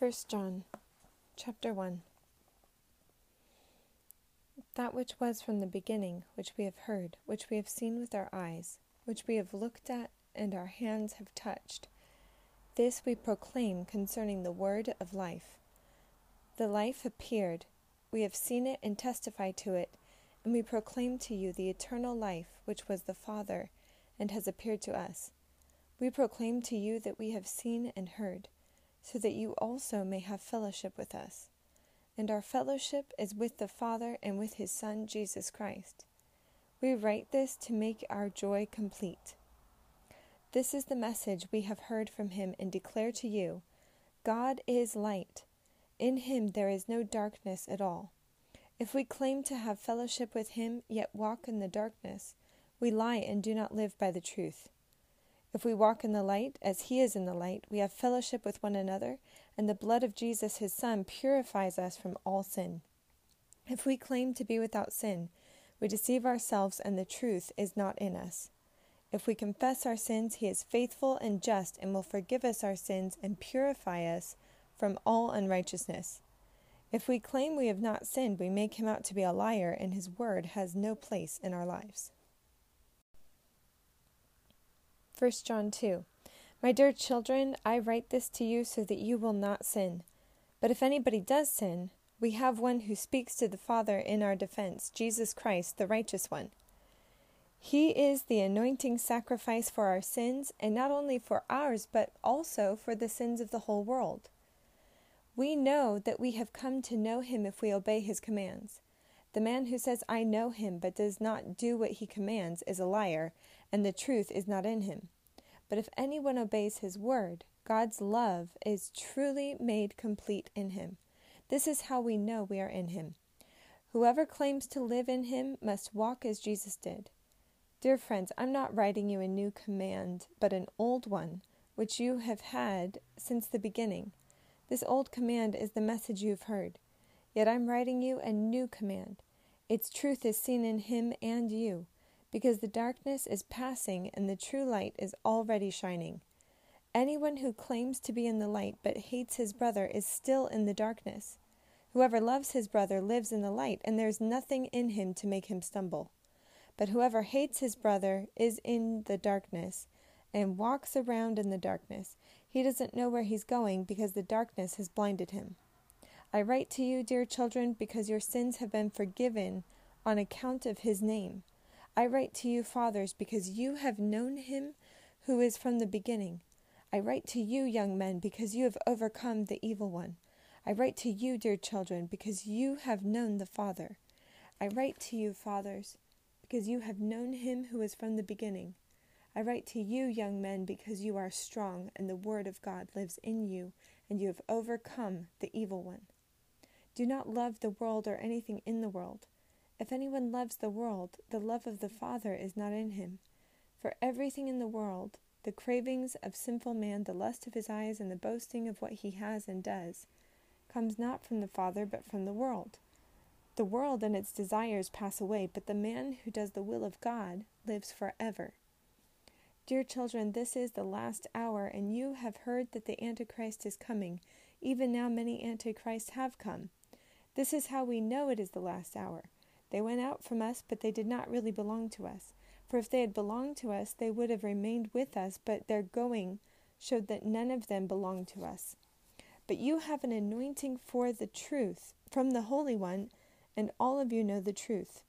1 John chapter 1 That which was from the beginning, which we have heard, which we have seen with our eyes, which we have looked at, and our hands have touched, this we proclaim concerning the word of life. The life appeared, we have seen it and testify to it, and we proclaim to you the eternal life which was the Father, and has appeared to us. We proclaim to you that we have seen and heard so that you also may have fellowship with us. And our fellowship is with the Father and with his Son, Jesus Christ. We write this to make our joy complete. This is the message we have heard from him and declare to you God is light. In him there is no darkness at all. If we claim to have fellowship with him, yet walk in the darkness, we lie and do not live by the truth. If we walk in the light, as he is in the light, we have fellowship with one another, and the blood of Jesus his Son purifies us from all sin. If we claim to be without sin, we deceive ourselves, and the truth is not in us. If we confess our sins, he is faithful and just and will forgive us our sins and purify us from all unrighteousness. If we claim we have not sinned, we make him out to be a liar, and his word has no place in our lives. 1 John 2 My dear children, I write this to you so that you will not sin. But if anybody does sin, we have one who speaks to the Father in our defense, Jesus Christ, the righteous one. He is the atoning sacrifice for our sins, and not only for ours, but also for the sins of the whole world. We know that we have come to know him if we obey his commands. The man who says, I know him, but does not do what he commands, is a liar, and the truth is not in him. But if anyone obeys his word, God's love is truly made complete in him. This is how we know we are in him. Whoever claims to live in him must walk as Jesus did. Dear friends, I'm not writing you a new command, but an old one, which you have had since the beginning. This old command is the message you've heard. Yet I'm writing you a new command. Its truth is seen in him and you because the darkness is passing and the true light is already shining. Anyone who claims to be in the light but hates his brother is still in the darkness. Whoever loves his brother lives in the light, and there is nothing in him to make him stumble. But whoever hates his brother is in the darkness and walks around in the darkness. He doesn't know where he's going because the darkness has blinded him. I write to you, dear children, because your sins have been forgiven on account of his name. I write to you, fathers, because you have known him who is from the beginning. I write to you, young men, because you have overcome the evil one. I write to you, dear children, because you have known the Father. I write to you, fathers, because you have known him who is from the beginning. I write to you, young men, because you are strong, and the word of God lives in you, and you have overcome the evil one. Do not love the world or anything in the world. If anyone loves the world, the love of the Father is not in him. For everything in the world, the cravings of sinful man, the lust of his eyes, and the boasting of what he has and does, comes not from the Father, but from the world. The world and its desires pass away, but the man who does the will of God lives forever. Dear children, this is the last hour, and you have heard that the Antichrist is coming. Even now, many Antichrists have come. This is how we know it is the last hour. They went out from us, but they did not really belong to us. For if they had belonged to us, they would have remained with us, but their going showed that none of them belonged to us. But you have an anointing for the truth from the Holy One, and all of you know the truth.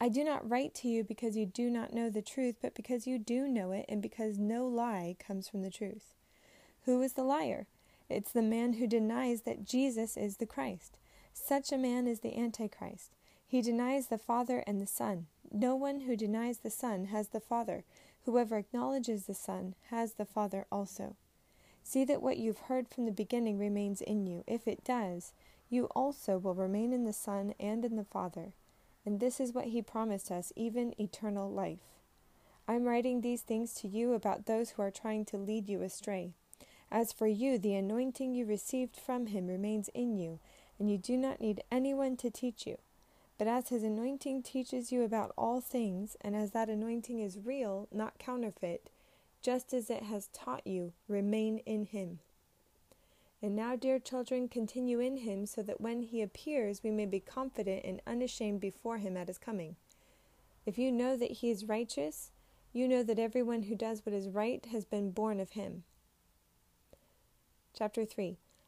I do not write to you because you do not know the truth, but because you do know it, and because no lie comes from the truth. Who is the liar? It's the man who denies that Jesus is the Christ. Such a man is the Antichrist. He denies the Father and the Son. No one who denies the Son has the Father. Whoever acknowledges the Son has the Father also. See that what you've heard from the beginning remains in you. If it does, you also will remain in the Son and in the Father. And this is what he promised us, even eternal life. I'm writing these things to you about those who are trying to lead you astray. As for you, the anointing you received from him remains in you, and you do not need anyone to teach you. But as his anointing teaches you about all things, and as that anointing is real, not counterfeit, just as it has taught you, remain in him. And now, dear children, continue in him, so that when he appears, we may be confident and unashamed before him at his coming. If you know that he is righteous, you know that everyone who does what is right has been born of him. Chapter 3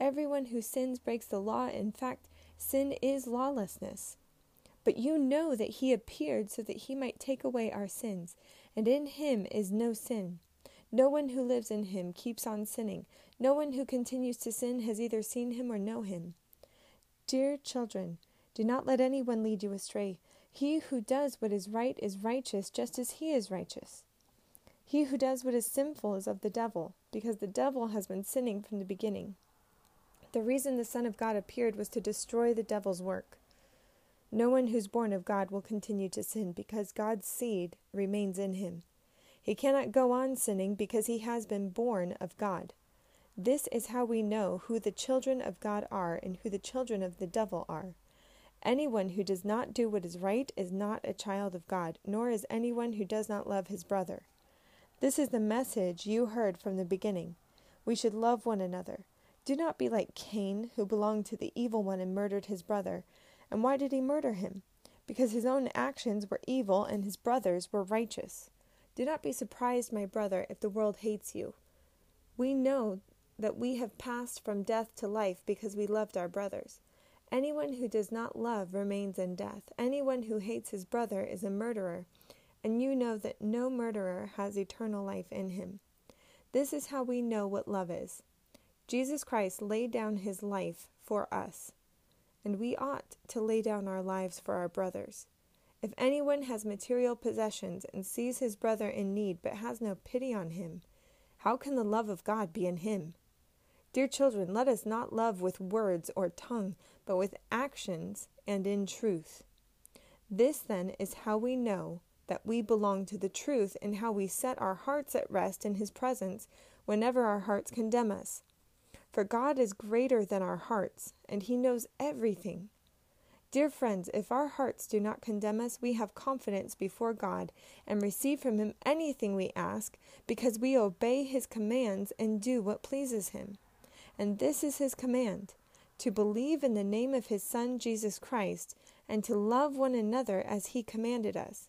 Everyone who sins breaks the law. In fact, sin is lawlessness. But you know that he appeared so that he might take away our sins, and in him is no sin. No one who lives in him keeps on sinning. No one who continues to sin has either seen him or know him. Dear children, do not let anyone lead you astray. He who does what is right is righteous, just as he is righteous. He who does what is sinful is of the devil, because the devil has been sinning from the beginning. The reason the Son of God appeared was to destroy the devil's work. No one who's born of God will continue to sin, because God's seed remains in him. He cannot go on sinning because he has been born of God. This is how we know who the children of God are and who the children of the devil are. Anyone who does not do what is right is not a child of God, nor is anyone who does not love his brother. This is the message you heard from the beginning. We should love one another. Do not be like Cain, who belonged to the evil one and murdered his brother. And why did he murder him? Because his own actions were evil and his brother's were righteous. Do not be surprised, my brother, if the world hates you. We know that we have passed from death to life because we loved our brothers. Anyone who does not love remains in death. Anyone who hates his brother is a murderer, and you know that no murderer has eternal life in him. This is how we know what love is. Jesus Christ laid down his life for us, and we ought to lay down our lives for our brothers. If anyone has material possessions and sees his brother in need but has no pity on him, how can the love of God be in him? Dear children, let us not love with words or tongue, but with actions and in truth. This then is how we know that we belong to the truth and how we set our hearts at rest in his presence whenever our hearts condemn us. For God is greater than our hearts, and he knows everything. Dear friends, if our hearts do not condemn us, we have confidence before God and receive from Him anything we ask, because we obey His commands and do what pleases Him. And this is His command to believe in the name of His Son, Jesus Christ, and to love one another as He commanded us.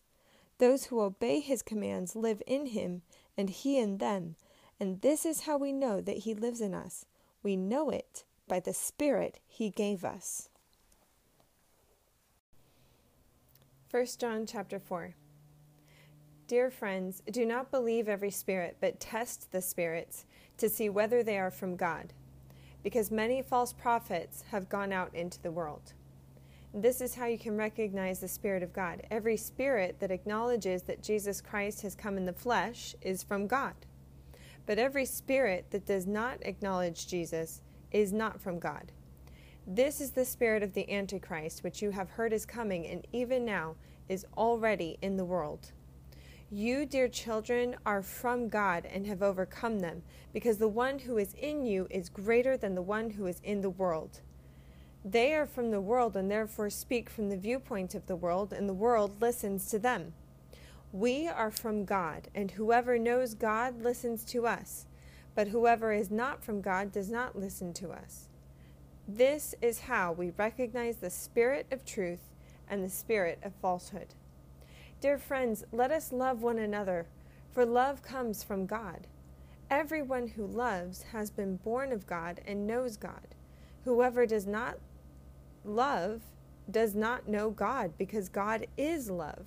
Those who obey His commands live in Him, and He in them. And this is how we know that He lives in us. We know it by the Spirit He gave us. 1 John chapter 4 Dear friends, do not believe every spirit, but test the spirits to see whether they are from God, because many false prophets have gone out into the world. This is how you can recognize the Spirit of God. Every spirit that acknowledges that Jesus Christ has come in the flesh is from God. But every spirit that does not acknowledge Jesus is not from God. This is the spirit of the Antichrist, which you have heard is coming, and even now is already in the world. You, dear children, are from God and have overcome them, because the one who is in you is greater than the one who is in the world. They are from the world and therefore speak from the viewpoint of the world, and the world listens to them. We are from God, and whoever knows God listens to us, but whoever is not from God does not listen to us. This is how we recognize the spirit of truth and the spirit of falsehood. Dear friends, let us love one another, for love comes from God. Everyone who loves has been born of God and knows God. Whoever does not love does not know God, because God is love.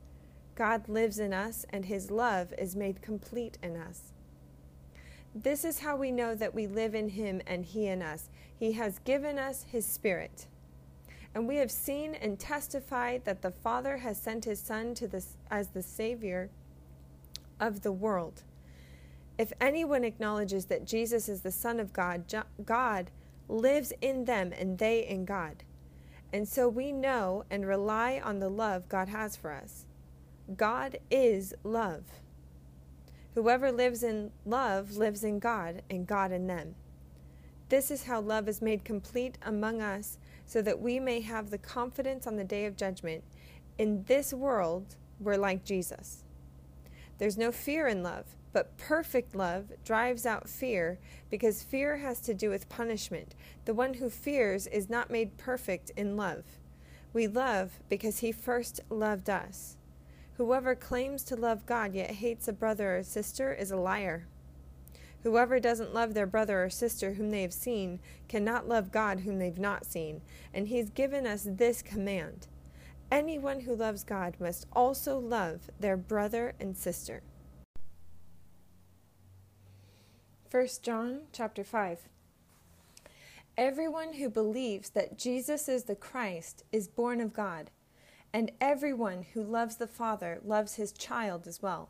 God lives in us and his love is made complete in us. This is how we know that we live in him and he in us. He has given us his Spirit. And we have seen and testified that the Father has sent his Son to this, as the Savior of the world. If anyone acknowledges that Jesus is the Son of God, God lives in them and they in God. And so we know and rely on the love God has for us. God is love. Whoever lives in love lives in God, and God in them. This is how love is made complete among us, so that we may have the confidence on the day of judgment. In this world, we're like Jesus. There's no fear in love, but perfect love drives out fear, because fear has to do with punishment. The one who fears is not made perfect in love. We love because he first loved us. Whoever claims to love God yet hates a brother or sister is a liar. Whoever doesn't love their brother or sister whom they have seen cannot love God whom they've not seen, and He's given us this command Anyone who loves God must also love their brother and sister. 1 John chapter 5 Everyone who believes that Jesus is the Christ is born of God and everyone who loves the Father loves his child as well.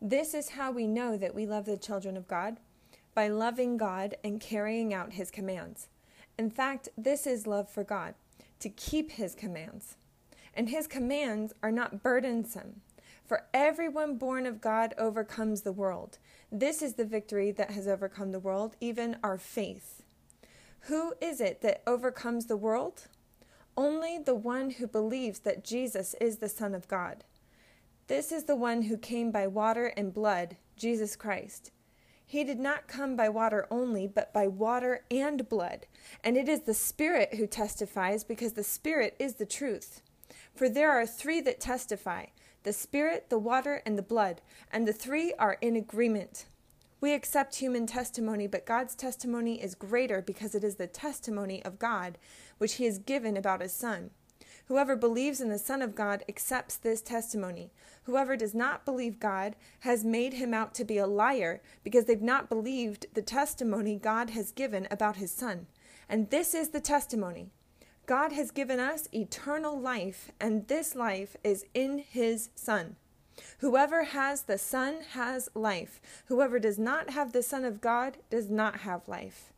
This is how we know that we love the children of God by loving God and carrying out his commands. In fact, this is love for God, to keep his commands. And his commands are not burdensome. For everyone born of God overcomes the world. This is the victory that has overcome the world, even our faith. Who is it that overcomes the world? Only the one who believes that Jesus is the Son of God. This is the one who came by water and blood, Jesus Christ. He did not come by water only, but by water and blood. And it is the Spirit who testifies, because the Spirit is the truth. For there are three that testify the Spirit, the water, and the blood, and the three are in agreement. We accept human testimony, but God's testimony is greater because it is the testimony of God, which He has given about His Son. Whoever believes in the Son of God accepts this testimony. Whoever does not believe God has made him out to be a liar because they've not believed the testimony God has given about His Son. And this is the testimony God has given us eternal life, and this life is in His Son. Whoever has the Son has life. Whoever does not have the Son of God does not have life.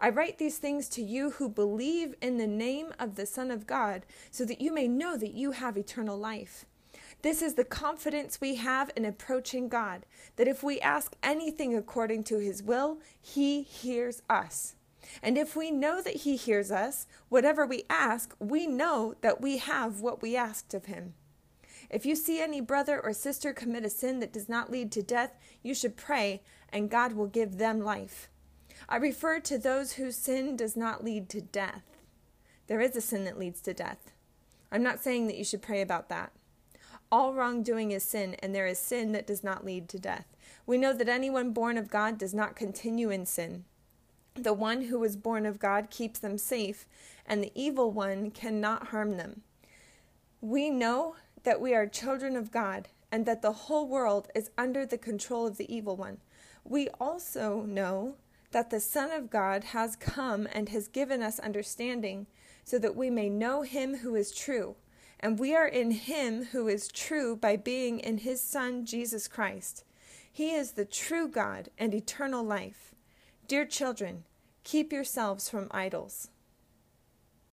I write these things to you who believe in the name of the Son of God, so that you may know that you have eternal life. This is the confidence we have in approaching God, that if we ask anything according to his will, he hears us. And if we know that he hears us, whatever we ask, we know that we have what we asked of him. If you see any brother or sister commit a sin that does not lead to death, you should pray, and God will give them life. I refer to those whose sin does not lead to death. There is a sin that leads to death. I'm not saying that you should pray about that. All wrongdoing is sin, and there is sin that does not lead to death. We know that anyone born of God does not continue in sin. The one who was born of God keeps them safe, and the evil one cannot harm them. We know that we are children of God and that the whole world is under the control of the evil one. We also know that the Son of God has come and has given us understanding so that we may know him who is true. And we are in him who is true by being in his Son, Jesus Christ. He is the true God and eternal life. Dear children, keep yourselves from idols.